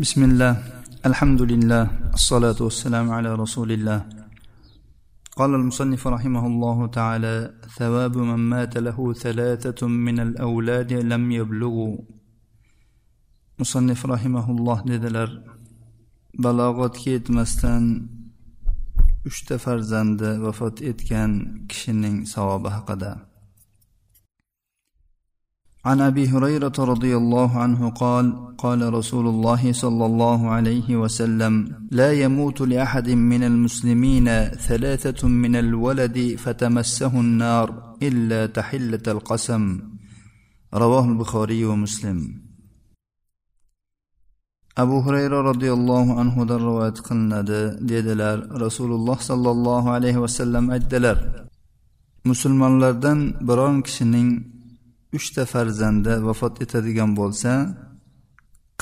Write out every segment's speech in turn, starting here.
بسم الله الحمد لله الصلاة والسلام على رسول الله. قال المصنف رحمه الله تعالى ثواب من مات له ثلاثة من الأولاد لم يبلغوا. مصنف رحمه الله dedilar balog'atga yetmasdan uchta farzandi vafot etgan kishining savobi haqida. عن ابي هريره رضي الله عنه قال قال رسول الله صلى الله عليه وسلم لا يموت لاحد من المسلمين ثلاثة من الولد فتمسه النار الا تحله القسم رواه البخاري ومسلم abu hurayra roziyallohu anhudan rivoyat qilinadi dedilar rasululloh sollallohu alayhi vasallam aytdilar musulmonlardan biron kishining uchta farzandi vafot etadigan bo'lsa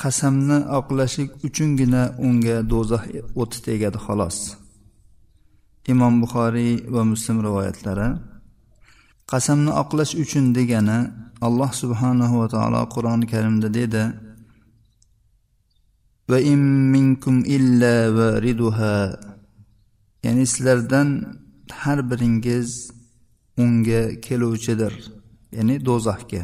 qasamni oqlashlik uchungina unga do'zax o'ti tegadi xolos. Imom buxoriy va muslim rivoyatlari qasamni oqlash uchun degani alloh subhanahu va taolo qur'oni karimda dedi va in minkum illa variduha ya'ni sizlardan har biringiz unga keluvchidir. Ya'ni do'zaxga.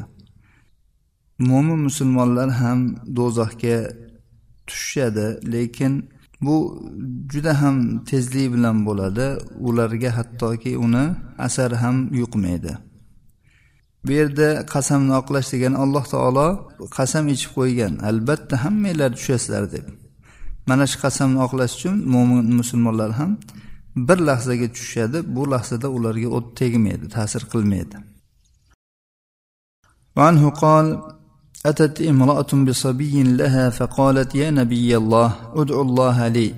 Mo'min musulmonlar ham do'zaxga tushishadi lekin bu juda ham tezlik bilan bo'ladi. Ularga hattoki uni asar ham yuqmaydi. Bu yerda qasamni oqlash degani alloh taolo qasam ichib qo'ygan albatta hammanglar tushasizlar deb. Mana shu qasamni oqlash uchun mo'min musulmonlar ham bir lahzaga tushishadi. Bu lahzada ularga o't tegmaydi ta'sir qilmaydi. وعنه قال أتت امرأة بصبي لها فقالت يا نبي الله ادع الله لي.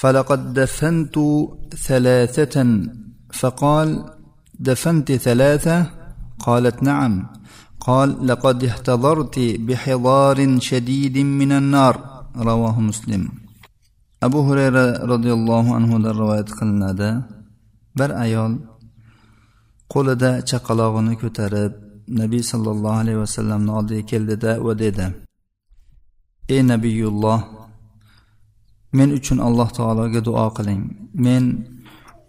فلقد دفنت ثلاثة. فقال دفنت ثلاثة؟ قالت نعم. قال لقد احتضرت بحضار شديد من النار. رواه مسلم. أبو هريرة رضي الله عنه رواية قلنا bir ayol qo'lida chaqalog'ini ko'tarib nabiy sollallohu alayhi vasallamni oldiga keldida va dedi ey nabiyulloh men uchun alloh taologa duo qiling. Men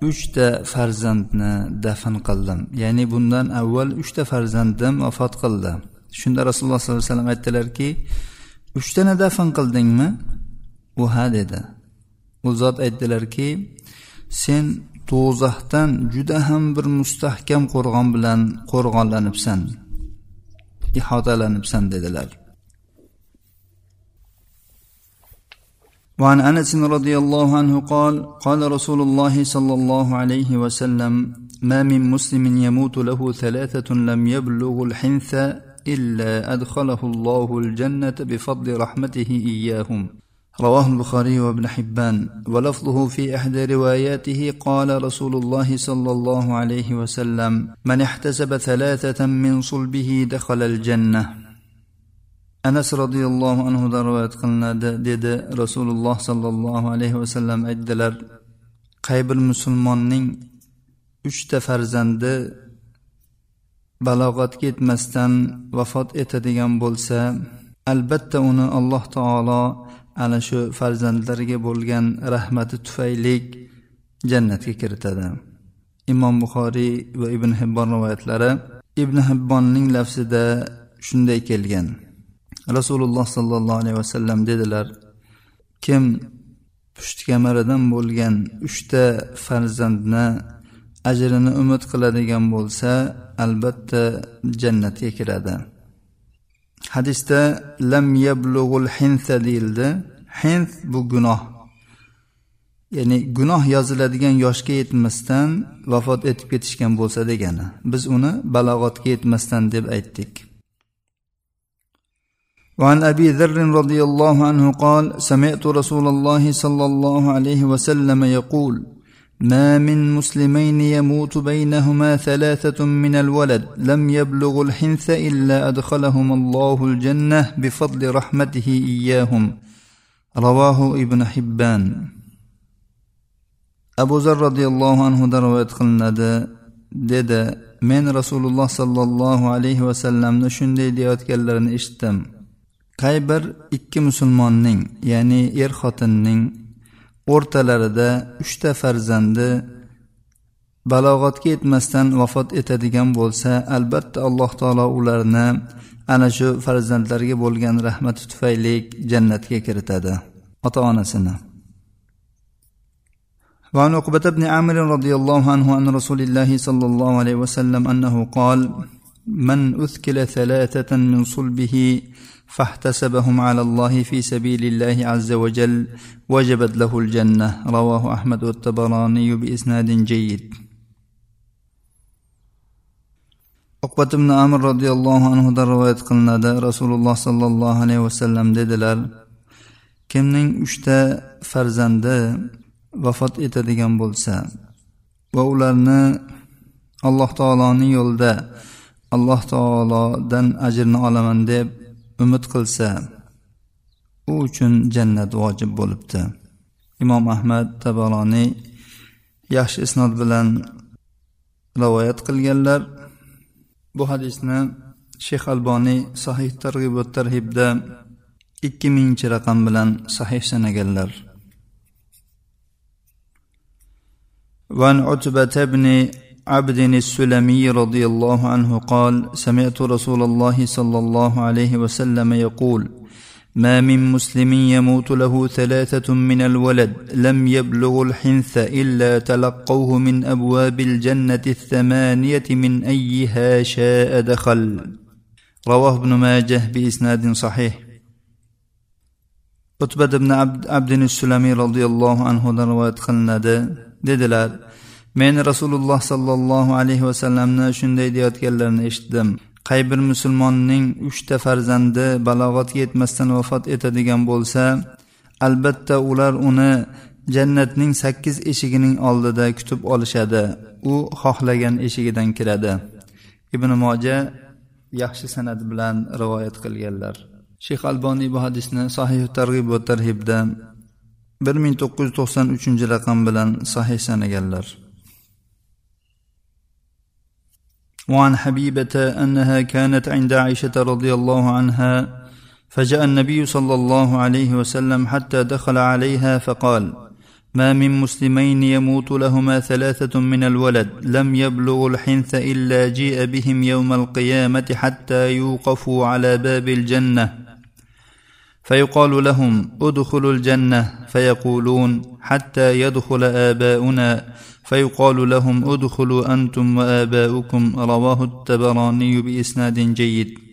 uchta farzandni dafn qildim. Ya'ni bundan avval uchta farzandim vafot qildi. Shunda rasululloh sollallohu alayhi vasallam aytdilarki uchtani dafn qildingmi? U ha dedi. U zot aytdilarki sen do'zaxdan juda ham bir mustahkam qo'rg'on bilan qo'rg'onlanibsan ihotalanibsan dedilar وعن أنس رضي الله عنه قال قال رسول الله صلى الله عليه وسلم ما من مسلم يموت له ثلاثة لم يبلغ الحنث إلا أدخله الله الجنة بفضل رحمته إياهم. رواه البخاري وابن حبان ولفظه في احدى رواياته قال رسول الله صلى الله عليه وسلم من احتسب ثلاثة من صلبه دخل الجنه anas roziyallohu anhudan rivoyat qilinadi dedi rasululloh sollallohu alayhi vasallam aytdilar qay bir musulmonning uchta farzandi balog'atga yetmasdan vafot etadigan bo'lsa albatta uni alloh taolo ana shu farzandlariga bo'lgan rahmati tufayli jannatga kiritadi. Imom buxoriy va ibn hibbon rivoyatlari ibn hibbonning lafzida shunday kelgan. Rasululloh sollallohu alayhi vasallam dedilar kim pushtkamaridan bo'lgan uchta farzandni ajrini umid qiladigan bo'lsa albatta jannatga kiradi. hadisda lam yablug'ul hinsa deyildi hins bu gunoh ya'ni gunoh yoziladigan yoshga yetmasdan vafot etib ketishgan bo'lsa degani biz uni balog'atga yetmasdan deb aytdik وعن ابي ذر رضي الله عنه قال سمعت رسول الله صلى الله عليه وسلم يقول ما من مسلمين يموت بينهما ثلاثة من الولد لم يبلغ الحنث إلا أدخلهم الله الجنة بفضل رحمته إياهم رواه ابن حبان أبو ذر رضي الله عنه روايت qilinadi dedi men rasululloh sollallohu alayhi vasallamni shunday deyayotganlarini eshitdim qay bir ikki musulmonning ya'ni er xotinning o'rtalarida uchta farzandi balog'atga yetmasdan vafot etadigan bo'lsa albatta alloh taolo ularni ana shu farzandlariga bo'lgan rahmati tufayli jannatga kiritadi ota onasini وعن عقبة بن عامر رضي الله عنه عن رسول الله صلى الله عليه وسلم أنه قال من أثكل ثلاثة من صلبه فاحتسبهم على الله في سبيل الله عز وجل وجبت له الجنة رواه أحمد والطبراني بإسناد جيد uqbat ibn amir roziyallohu anhudan rivoyat qilinadi rasululloh sollallohu alayhi vasallam dedilar kimning uchta farzandi vafot etadigan bo'lsa va ularni alloh taoloning yo'lida alloh taolodan ajrni olaman deb umid qilsa u uchun jannat vojib bo'libdi imom ahmad tabaroniy yaxshi isnod bilan rivoyat qilganlar bu hadisni shayx alboniy sahih targ'ib va tarhibda ikki mingchi raqam bilan sahih sanaganlar وعن عتبة بن عبد السلمي رضي الله عنه قال سمعت رسول الله صلى الله عليه وسلم يقول ما من مسلم يموت له ثلاثة من الولد لم يبلغ الحنث إلا تلقوه من أبواب الجنة الثمانية من أيها شاء دخل. رواه ابن ماجه بإسناد صحيح. بن عبد, عبد السلمي رضي الله عنه روايات قلنadi dedilar men rasululloh sollallohu alayhi vasallamni shunday deyayotganlarini eshitdim. Qay bir musulmonning uchta farzandi balog'atga yetmasdan vafot etadigan bo'lsa albatta ular uni jannatning sakkiz eshigining oldida kutib olishadi. U xohlagan eshigidan kiradi. Ibn moja yaxshi san'at bilan rivoyat qilganlar. Shayx alboniy bu hadisni sahih targ'ib va tarhibda bir ming to'qqiz yuz to'qson uchinchi raqam bilan sahih sanaganlar. وعن حبيبة أنها كانت عند عائشة رضي الله عنها فجاء النبي صلى الله عليه وسلم حتى دخل عليها فقال ما من مسلمين يموت لهما ثلاثة من الولد لم يبلغ الحنث إلا جيء بهم يوم القيامة حتى يوقفوا على باب الجنة فيقال لهم ادخلوا الجنة فيقولون حتى يدخل آباؤنا فيقال لهم ادخلوا أنتم وآباؤكم رواه التبراني بإسناد جيد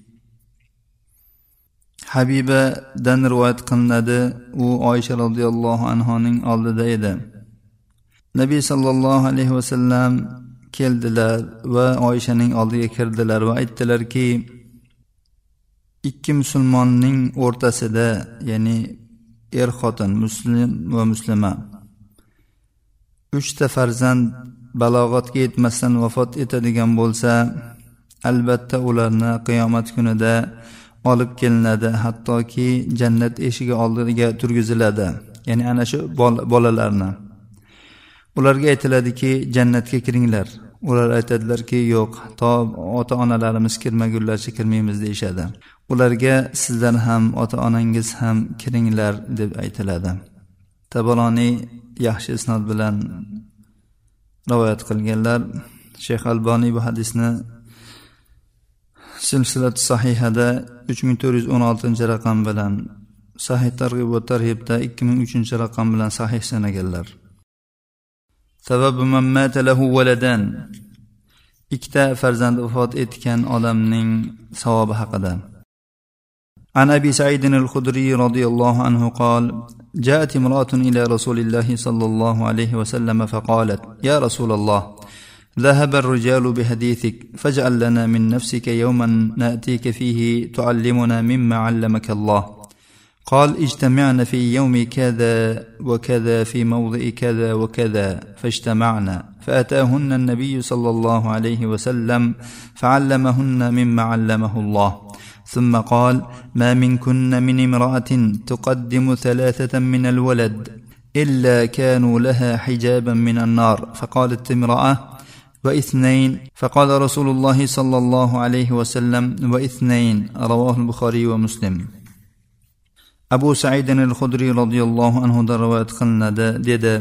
habibadan rivoyat qilinadi u oysha roziyallohu anhoning oldida edi nabiy sollallohu alayhi vasallam keldilar va oyshaning oldiga kirdilar va aytdilarki ikki musulmonning o'rtasida ya'ni er xotin muslim va muslima uchta farzand balog'atga yetmasdan vafot etadigan bo'lsa albatta ularni qiyomat kunida olib kelinadi hattoki jannat eshigi oldiga turgiziladi ya'ni ana shu bolalarni. Ularga aytiladiki jannatga kiringlar. Ular aytadilarki yo'q to ota onalarimiz kirmagunlarcha kirmaymiz deyishadi. Ularga sizlar ham ota onangiz ham kiringlar deb aytiladi. taboloniy yaxshi isnod bilan rivoyat qilganlar shayx alboniy bu hadisni silsilat sahihada uch ming to'rt yuz o'n oltinchi raqam bilan sahih targ'ib va tarhibda ikki ming uchinchi raqam bilan sahih sanaganlar sababi lahu valadan ikkita farzandi vafot etgan odamning savobi haqida عن ابي سعيد الخدري رضي الله عنه قال جاءت امرأة إلى رسول الله صلى الله عليه وسلم فقالت يا رسول الله ذهب الرجال بحديثك فاجعل لنا من نفسك يوما نأتيك فيه تعلمنا مما علمك الله. قال اجتمعنا في يوم كذا وكذا في موضع كذا وكذا. فاجتمعنا فأتاهن النبي صلى الله عليه وسلم فعلمهن مما علمه الله. ثم قال ما منكن من امراه تقدم ثلاثة من الولد الا كانوا لها حجابا من النار فقالت امراه واثنين فقال رسول الله صلى الله عليه وسلم واثنين رواه البخاري ومسلم abu saidin al hudriy roziyallohu anhudan rivoyat qilinadi dedi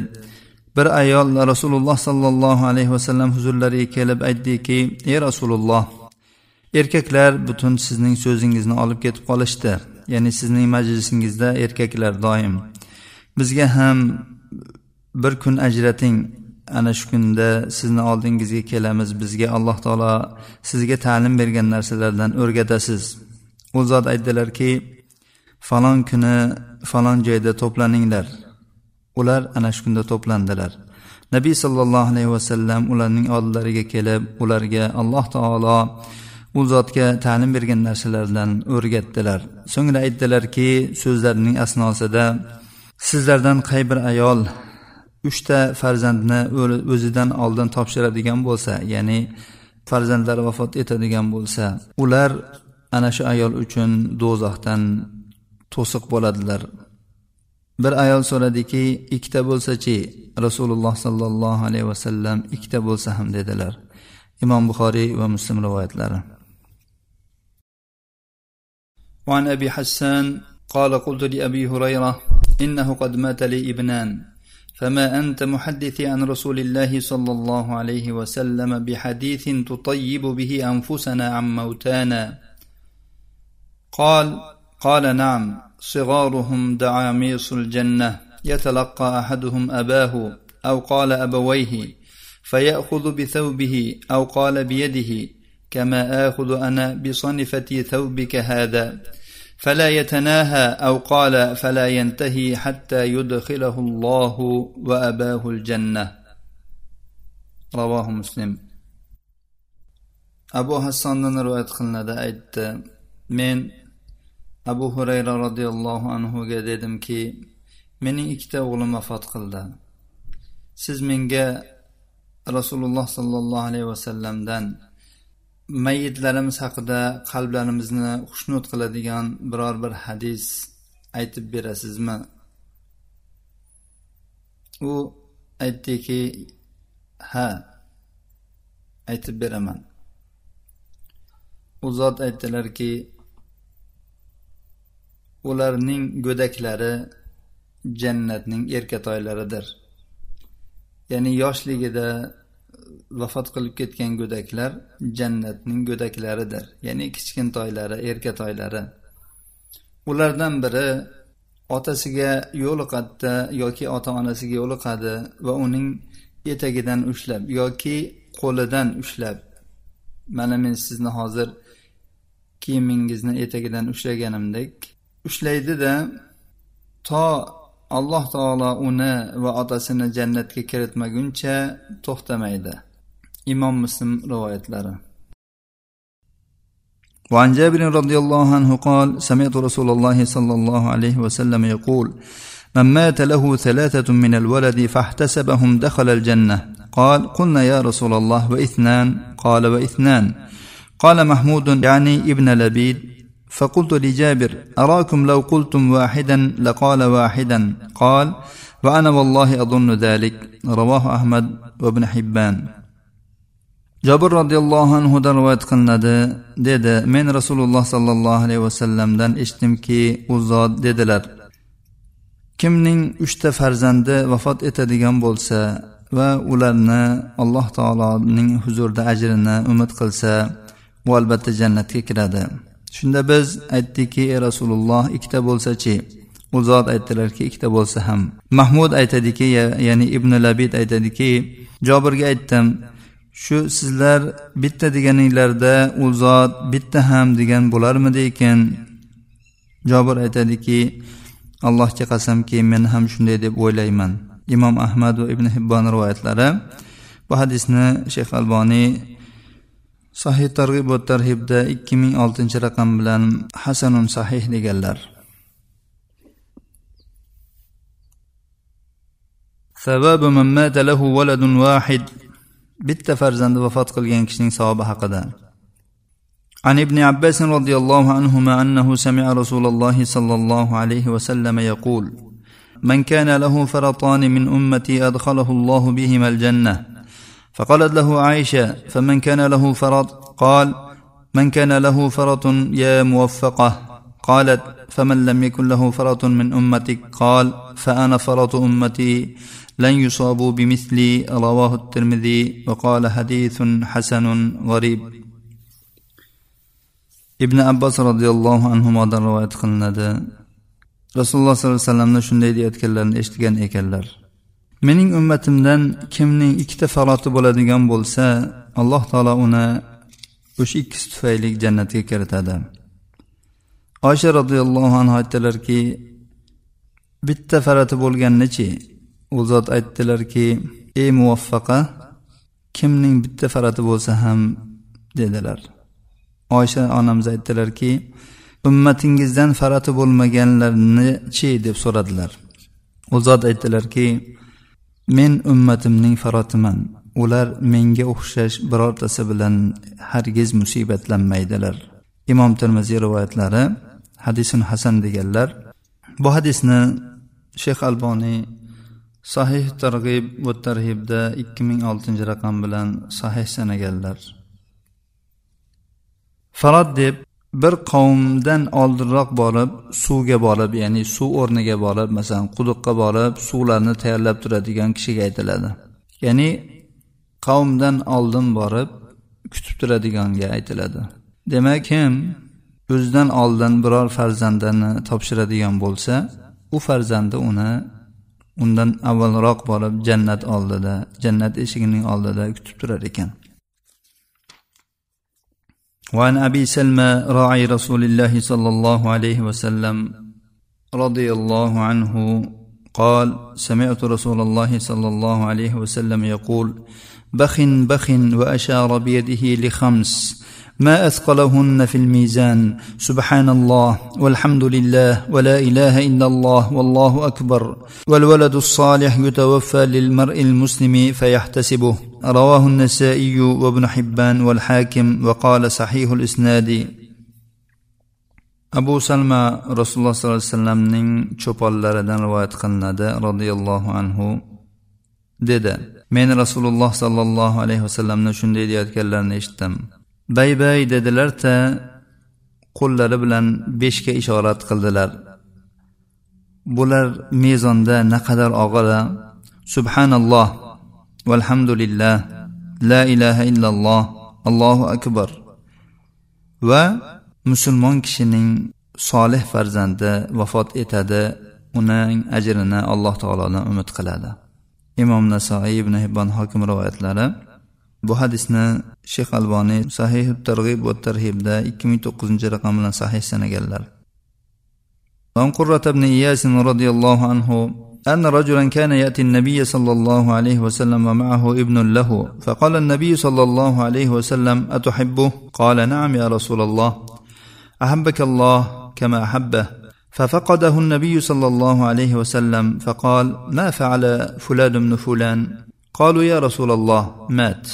bir ayol rasululloh sollallohu alayhi vasallam huzurlariga kelib aytdiki ey rasululloh erkaklar butun sizning so'zingizni olib ketib qolishdi. Ya'ni sizning majlisingizda erkaklar doim. Bizga ham bir kun ajrating. Ana shu kunda sizni oldingizga kelamiz. Bizga alloh taolo sizga ta'lim bergan narsalardan o'rgatasiz. U zot aytdilarki falon kuni falon joyda to'planinglar. Ular ana shu kunda to'plandilar. Nabiy sollallohu alayhi vasallam ularning oldilariga kelib ularga alloh taolo u zotga ta'lim bergan narsalardan o'rgatdilar. So'ngra aytdilarki so'zlarining asnosida sizlardan qay bir ayol uchta farzandni o'zidan oldin topshiradigan bo'lsa ya'ni farzandlari vafot etadigan bo'lsa ular ana shu ayol uchun do'zaxdan to'siq bo'ladilar. Bir ayol so'radiki ikkita bo'lsachi rasululloh sollallohu alayhi vasallam ikkita bo'lsa ham dedilar. Imom buxoriy va muslim rivoyatlari. وعن أبي حسان قال قلت لأبي هريرة إنه قد مات لي ابنان فما أنت محدثي عن رسول الله صلى الله عليه وسلم بحديث تطيب به أنفسنا عن موتانا. قال قال نعم صغارهم دعاميص الجنة يتلقى أحدهم أباه أو قال أبويه فيأخذ بثوبه أو قال بيده كما آخذ أنا بصنفة ثوبك هذا. فلا يتناهى أو قال فلا ينتهي حتى يدخله الله وأباه الجنة رواه مسلم أبو حسان رواية قلنا aytdi men abu hurayra roziyallohu anhuga dedimki mening ikkita o'g'lim vafot qildi siz menga rasululloh sollallohu alayhi vasallamdan mayitlarimiz haqida qalblarimizni xushnud qiladigan biror bir hadis aytib berasizmi? U aytdiki ha aytib beraman. U zot aytdilarki ularning go'daklari jannatning erkatoylaridir. Ya'ni yoshligida vafot qilib ketgan go'daklar jannatning go'daklaridir ya'ni kichkintoylari erkatoylari ulardan biri otasiga yo'liqadida yoki ota onasiga yo'liqadi va uning etagidan ushlab yoki qo'lidan ushlab mana men sizni hozir kiyimingizni etagidan ushlaganimdek ushlaydida to alloh taolo uni va otasini jannatga kiritmaguncha to'xtamaydi imom muslim rivoyatlari وعن جابر رضي الله عنه قال سمعت رسول الله صلى الله عليه وسلم يقول من مات له ثلاثة من الولد فاحتسبهم دخل الجنة قال قلنا يا رسول الله وإثنان قال وإثنان قال محمود يعني ابن لبيد فقلت لجابر أراكم لو قلتم واحدا لقال واحدا قال وأنا والله أظن ذلك رواه أحمد وابن حبان jobir roziyallohu anhudan rivoyat qilinadi dedi men rasululloh sollallohu alayhi vasallamdan eshitdimki u zot dedilar kimning uchta farzandi vafot etadigan bo'lsa va ularni alloh taoloning huzurida ajrini umid qilsa u albatta jannatga kiradi shunda biz aytdikki ey rasululloh ikkita bo'lsachi? U zot aytdilarki ikkita bo'lsa ham. Mahmud aytadiki ya'ni ibn labid aytadiki jobirga aytdim shu sizlar bitta deganinglarda u zot bitta ham degan bo'larmidi ekan? Jobir aytadiki allohga qasamki men ham shunday deb o'ylayman. Imom ahmad va ibn hibbon rivoyatlari. Bu hadisni shayx alboniy صحيح targ'ibot والترهيب ikki ming oltinchi raqam bilan hasanun sahih deganlar. ثواب من مات له ولد واحد بالتفرزند وفاتق الجنكشن صواب حقدا عن ابن عباس رضي الله عنهما أنه سمع رسول الله صلى الله عليه وسلم يقول من كان له فرطان من أمتي أدخله الله بهما الجنة فقالت له عائشة فمن كان له فرط؟ قال من كان له فرط يا موفقة. قالت فمن لم يكن له فرط من أمتك؟ قال فأنا فرط أمتي لن يصابوا بمثلي. رواه الترمذي وقال حديث حسن غريب. ibn abbos roziyallohu anhudan rivoyat qilinadi rasululloh sollallohu alayhi vasallamni shunday deyayotganlarini eshitgan ekanlar mening ummatimdan kimning ikkita faroti bo'ladigan bo'lsa alloh taolo uni o'sha ikkisi tufayli jannatga kiritadi. Oysha roziyallohu anhu aytdilarki bitta farati bo'lgannichi u zot aytdilarki ey muvaffaqa kimning bitta farati bo'lsa ham dedilar. Oysha onamiz aytdilarki ummatingizdan farati bo'lmaganlarnichi deb so'radilar. U zot aytdilarki men ummatimning farotiman. Ular menga o'xshash birortasi bilan hargiz musibatlanmaydilar. Imom termiziy rivoyatlari hadisun hasan deganlar bu hadisni shayx alboniy sahih targ'ib va tarhibda ikki ming oltinchi raqam bilan sahih sanaganlar. Farod deb bir qavmdan oldinroq borib suvga borib ya'ni suv o'rniga borib masalan quduqqa borib suvlarni tayyorlab turadigan kishiga aytiladi. Ya'ni qavmdan oldin borib kutib turadiganga aytiladi. Demak kim o'zidan oldin biror farzandini topshiradigan bo'lsa u farzandi uni undan avvalroq borib jannat oldida jannat eshigining oldida kutib turar ekan. وعن أبي سلمى راعي رسول الله صلى الله عليه وسلم رضي الله عنه قال سمعت رسول الله صلى الله عليه وسلم يقول بخ بخ وأشار بيده لخمس ما أثقلهن في الميزان سبحان الله والحمد لله ولا إله إلا الله والله أكبر والولد الصالح يتوفى للمرء المسلم فيحتسبه. رواه النسائي وابن حبان والحاكم وقال صحيح الاسناد abu salma rasululloh sollallohu alayhi vasallamning cho'ponlaridan rivoyat qilinadi roziyallohu anhu dedi men rasululloh sollallohu alayhi vasallamni shunday deyayotganlarini eshitdim bay bay dedilarda qo'llari bilan beshga ishorat qildilar bular mezonda naqadar og'ir subhanalloh valhamdulillah la ilaha illalloh. Allohu akbar. Va musulmon kishining solih farzandi vafot etadi. Uning ajrini alloh taolodan umid qiladi. Imom nasoiy ibn hibbon hokim rivoyatlari. Bu hadisni shayx alboniy sahih targ'ib va tarhibda ikki ming to'qqizinchi raqam bilan sahih sanaganlar. An qurrat ibn iyasin roziyallohu anhu أن رجلا كان يأتي النبي صلى الله عليه وسلم ومعه ابن له فقال النبي صلى الله عليه وسلم أتحبه؟ قال نعم يا رسول الله. أحبك الله كما أحبه. ففقده النبي صلى الله عليه وسلم فقال ما فعل فلان بن فلان؟ قالوا يا رسول الله مات.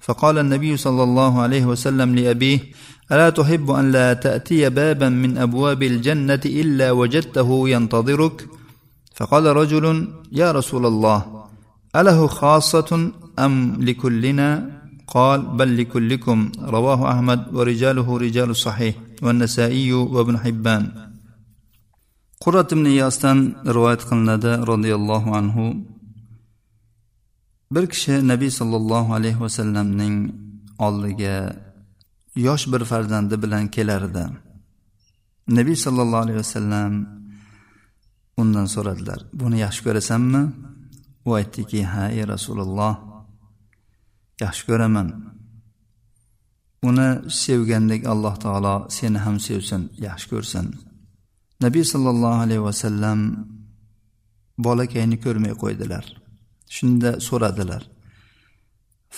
فقال النبي صلى الله عليه وسلم لأبيه ألا تحب أن لا تأتي بابا من أبواب الجنة إلا وجدته ينتظرك؟ فقال رجل يا رسول الله أله خاصة أم لكلنا قال بل لكلكم رواه أحمد ورجاله رجال الصحيح والنسائي وابن حبان قرة بن ياستان رواية قلنا رضي الله عنه bir kishi nabiy sollallohu alayhi vasallamning oldiga yosh bir farzandi bilan kelardi nabiy sollallohu alayhi vasallam undan so'radilar buni yaxshi ko'rasanmi? U aytdiki ha ey rasululloh yaxshi ko'raman. Uni sevgandek alloh taolo seni ham sevsin yaxshi ko'rsin. Nabiy sollallohu alayhi vasallam bolakayni ko'rmay qo'ydilar. Shunda so'radilar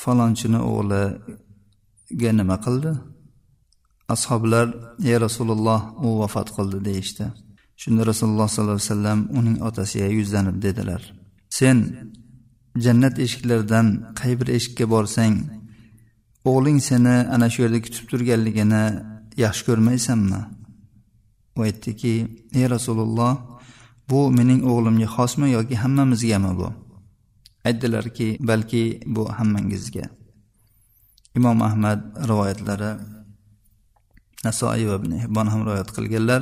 falonchini o'g'liga nima qildi? Ashoblar ey rasululloh u vafot qildi deyishdi. Shunda rasululloh sollallohu alayhi vasallam uning otasiga yuzlanib dedilar sen jannat eshiklaridan qay bir eshikka borsang o'g'ling seni ana shu yerda kutib turganligini yaxshi ko'rmaysanmi? U aytdiki ey rasululloh bu mening o'g'limga xosmi yoki hammamizgami bu? Aytdilarki balki bu hammangizga. Imom ahmad rivoyatlari nasoiy va ibn hibbon ham rivoyat qilganlar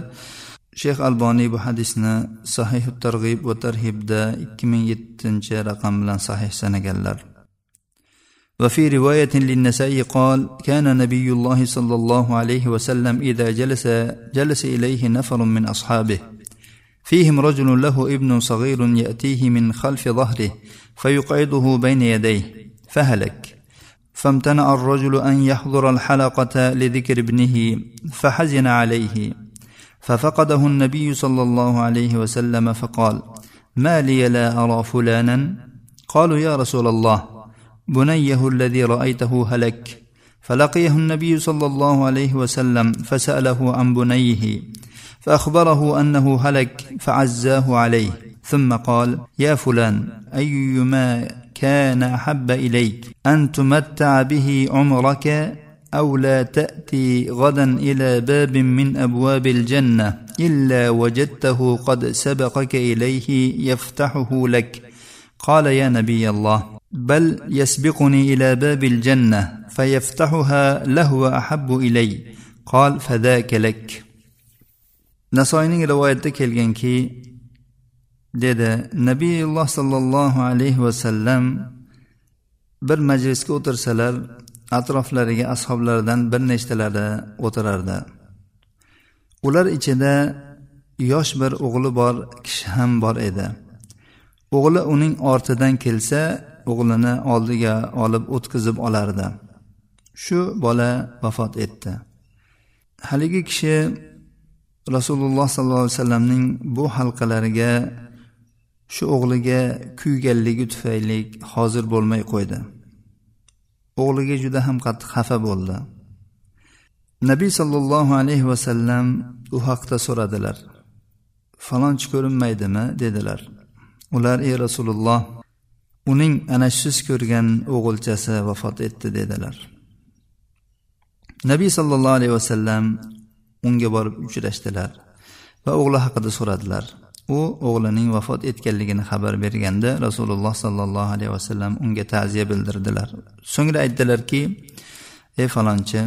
shayx alboniy bu hadisni sahih targ'ib va tarhibda ikki ming yettinchi raqam bilan sahih sanaganlar. وفي رواية للنسائي قال كان نبي الله صلى الله عليه وسلم إذا جلس جلس إليه نفر من أصحابه فيهم رجل له ابن صغير يأتيه من خلف ظهره فيقعده بين يديه فهلك فامتنع الرجل أن يحضر الحلقة لذكر ابنه فحزن عليه ففقده النبي صلى الله عليه وسلم فقال ما لي لا أرى فلانا؟ قالوا يا رسول الله بنيه الذي رأيته هلك. فلقيه النبي صلى الله عليه وسلم فسأله عن بنيه فأخبره أنه هلك فعزاه عليه ثم قال يا فلان أيما كان أحب إليك أن تمتع به عمرك أو لا تأتي غدا إلى باب من أبواب الجنة إلا وجدته قد سبقك إليه يفتحه لك. قال يا نبي الله بل يسبقني إلى باب الجنة فيفتحها له أحب إلي. قال فذاك لك. nasoiyning rivoyatida kelganki dedi nabiyulloh sollallohu alayhi vasallam bir majlisga o'tirsalar atroflariga ashoblaridan bir nechtalari o'tirardi. Ular ichida yosh bir o'g'li bor kishi ham bor edi. O'g'li uning ortidan kelsa o'g'lini oldiga olib o'tkazib olardi. Shu bola vafot etdi. Haligi kishi rasululloh sollallohu alayhi vasallamning bu halqalariga shu o'g'liga kuyganligi tufayli hozir bo'lmay qo'ydi. O'g'liga juda ham qattiq xafa bo'ldi. Nabiy sollallohu alayhi vasallam u haqda so'radilar. Falonchi ko'rinmaydimi? dedilar. Ular ey rasululloh uning ana siz ko'rgan o'g'ilchasi vafot etdi dedilar. Nabiy sollallohu alayhi vasallam unga borib uchrashdilar va o'g'li haqida so'radilar. U o'g'lining vafot etganligini xabar berganda rasululloh sollallohu alayhi vasallam unga ta'ziya bildirdilar. So'ngra aytdilarki ey falonchi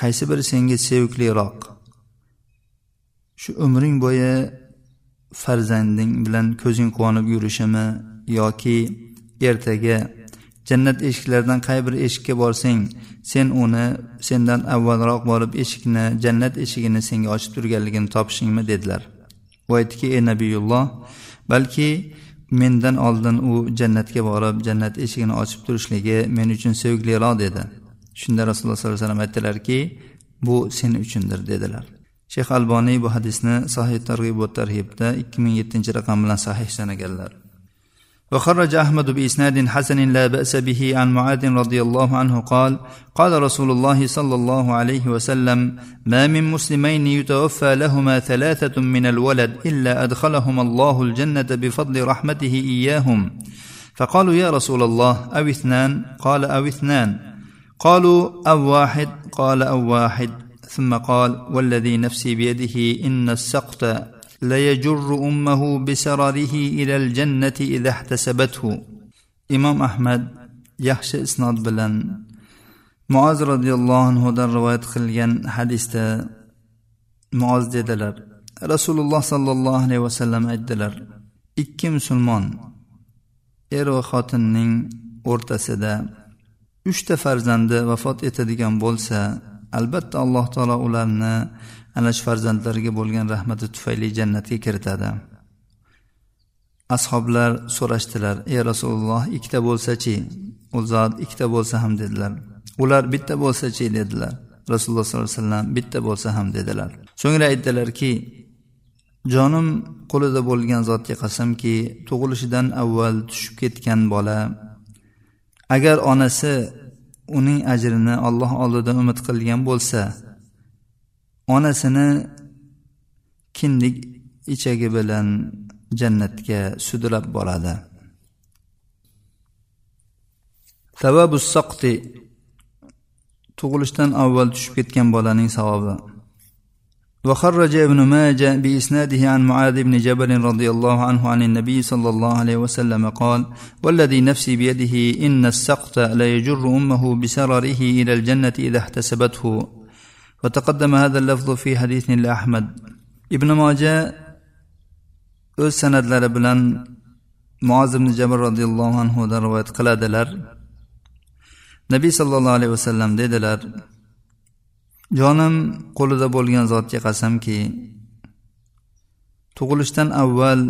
qaysi biri senga sevikliroq shu umring bo'yi farzanding bilan ko'zing quvonib yurishimi yoki ertaga jannat eshiklaridan qay bir eshikka borsang sen uni sendan avvalroq borib eshikni jannat eshigini senga ochib turganligini topishingmi? dedilar. Va aytdiki ey nabiyulloh balki mendan oldin u jannatga borib jannat eshigini ochib turishligi men uchun sevikliroq dedi. Shunda rasululloh sollallohu alayhi vasallam aytdilarki bu sen uchundir dedilar. Shayx alboniy bu hadisni sahih targ'ibot va tarhibda ikki ming yettinchi raqam bilan sahih sanaganlar وخرج أحمد بإسناد حسن لا بأس به عن معاذ رضي الله عنه قال قال رسول الله صلى الله عليه وسلم ما من مسلمين يتوفى لهما ثلاثة من الولد إلا أدخلهما الله الجنة بفضل رحمته إياهم. فقالوا يا رسول الله أو اثنان؟ قال أو اثنان. قالوا أو واحد؟ قال أو واحد. ثم قال والذي نفسي بيده إن السقط ليجر أمه بسرره إلى الجنة إذا احتسبته imom ahmad yaxshi isnod bilan muoz roziyallohu anhudan rivoyat qilgan hadisda muoz dedilar rasululloh sollallohu alayhi vasallam aytdilar ikki musulmon er va xotinning o'rtasida uchta farzandi vafot etadigan bo'lsa albatta alloh taolo ularni ana shu farzandlariga bo'lgan rahmati tufayli jannatga kiritadi. Ashoblar so'rashdilar ey rasululloh ikkita bo'lsachi u zot ikkita bo'lsa ham dedilar. Ular bitta bo'lsachi dedilar. Rasululloh sollallohu alayhi vasallam bitta bo'lsa ham dedilar. So'ngra aytdilarki jonim qo'lida bo'lgan zotga qasamki tug'ilishidan avval tushib ketgan bola agar onasi uning ajrini alloh oldida umid qilgan bo'lsa onasini kindik ichagi bilan jannatga sudrab boradi savabu soqti tug'ilishdan avval tushib ketgan bolaning savobi وخرج ابن ماجه بإسناده عن معاذ بن جبل رضي الله عنه عن النبي صلى الله عليه وسلم قال والذي نفسي بيده إن السقط ليجر أمه بسرره إلى الجنة إذا احتسبته وتقدم هذا اللفظ في حديث لأحمد ابن ماجه o'z san'atlari bilan muoz ibn jabr roziyallohu anhudan rivoyat qiladilar nabiy sollallohu alayhi vasallam dedilar jonim qo'lida bo'lgan zotga qasamki tug'ilishdan avval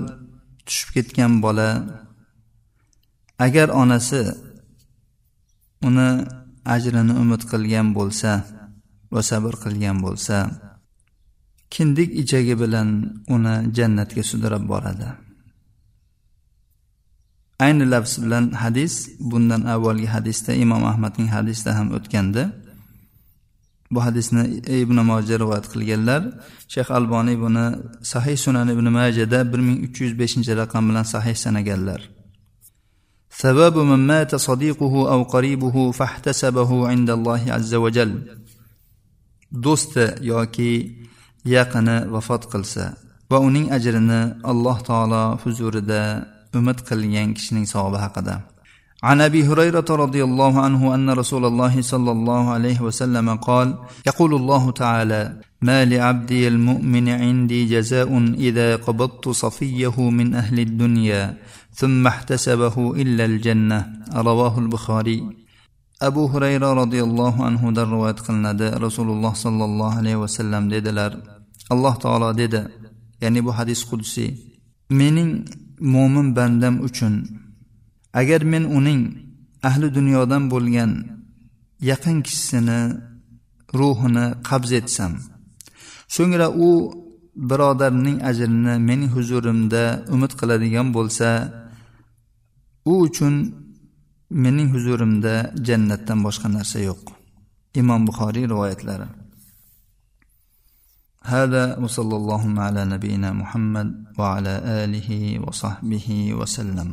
tushib ketgan bola agar onasi uni ajrini umid qilgan bo'lsa va sabr qilgan bo'lsa kindik ichagi bilan uni jannatga sudrab boradi ayni lafz bilan hadis bundan avvalgi hadisda imom ahmadning hadisida ham o'tgandi bu hadisni ibn moja rivoyat qilganlar shayx alboniy buni sahih sunan ibn majada bir ming uch yuz beshinchi raqam bilan sahih sanaganlar ثواب من مات صديقه أو قريبه فاحتسبه عند الله عز وجل do'sti yoki yaqini vafot qilsa va uning ajrini alloh taolo huzurida umid qilgan kishining savobi haqida عن ابي هريره رضي الله عنه ان رسول الله صلى الله عليه وسلم قال يقول الله تعالى ما لعبدي المؤمن عندي جزاء اذا قبضت صفيه من اهل الدنيا ثم احتسبه الا الجنه رواه البخاري abu hurayra roziyallohu anhudan rivoyat qilinadi. Rasululloh sollallohu alayhi vasallam dedilar alloh taolo dedi ya'ni bu hadis qudsiy mening mo'min bandam uchun agar men uning ahli dunyodan bo'lgan yaqin kishisini ruhini qabz etsam so'ngra u birodarning ajrini mening huzurimda umid qiladigan bo'lsa u uchun mening huzurimda jannatdan boshqa narsa yo'q imom buxoriy rivoyatlari هذا وصلى اللهم على نبينا محمد وعلى اله وصحبه وسلم